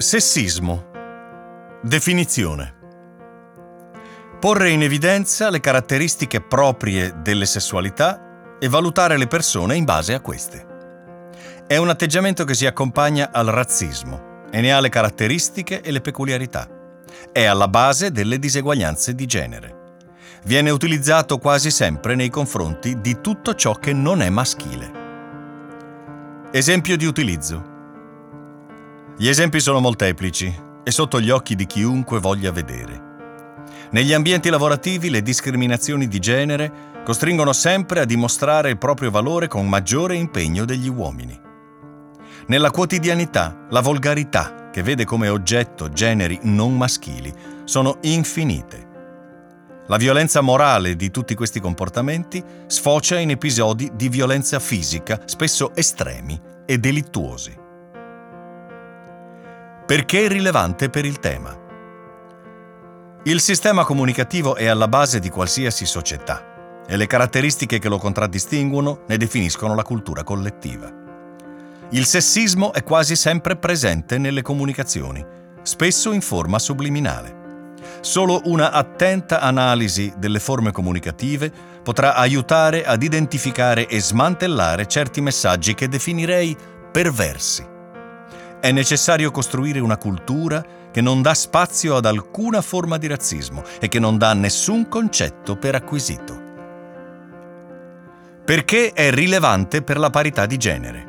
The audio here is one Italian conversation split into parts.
Sessismo. Definizione. Porre in evidenza le caratteristiche proprie delle sessualità e valutare le persone in base a queste. È un atteggiamento che si accompagna al razzismo e ne ha le caratteristiche e le peculiarità. È alla base delle diseguaglianze di genere. Viene utilizzato quasi sempre nei confronti di tutto ciò che non è maschile. Esempio di utilizzo. Gli esempi sono molteplici e sotto gli occhi di chiunque voglia vedere. Negli ambienti lavorativi le discriminazioni di genere costringono sempre a dimostrare il proprio valore con maggiore impegno degli uomini. Nella quotidianità, la volgarità, che vede come oggetto generi non maschili, sono infinite. La violenza morale di tutti questi comportamenti sfocia in episodi di violenza fisica, spesso estremi e delittuosi perché è rilevante per il tema. Il sistema comunicativo è alla base di qualsiasi società e le caratteristiche che lo contraddistinguono ne definiscono la cultura collettiva. Il sessismo è quasi sempre presente nelle comunicazioni, spesso in forma subliminale. Solo una attenta analisi delle forme comunicative potrà aiutare ad identificare e smantellare certi messaggi che definirei perversi. È necessario costruire una cultura che non dà spazio ad alcuna forma di razzismo e che non dà nessun concetto per acquisito. Perché è rilevante per la parità di genere.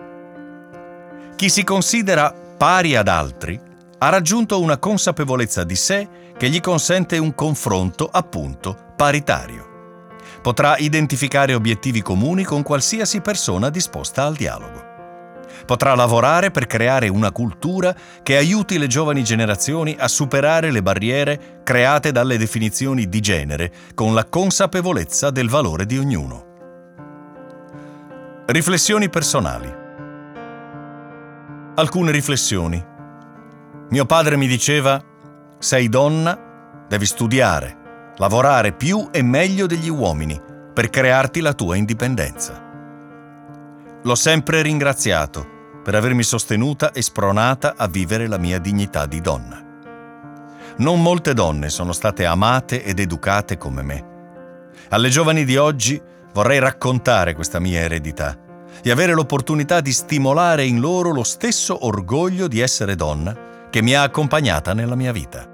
Chi si considera pari ad altri ha raggiunto una consapevolezza di sé che gli consente un confronto, appunto, paritario. Potrà identificare obiettivi comuni con qualsiasi persona disposta al dialogo. Potrà lavorare per creare una cultura che aiuti le giovani generazioni a superare le barriere create dalle definizioni di genere con la consapevolezza del valore di ognuno. Riflessioni personali. Alcune riflessioni. Mio padre mi diceva, sei donna, devi studiare, lavorare più e meglio degli uomini per crearti la tua indipendenza. L'ho sempre ringraziato per avermi sostenuta e spronata a vivere la mia dignità di donna. Non molte donne sono state amate ed educate come me. Alle giovani di oggi vorrei raccontare questa mia eredità e avere l'opportunità di stimolare in loro lo stesso orgoglio di essere donna che mi ha accompagnata nella mia vita.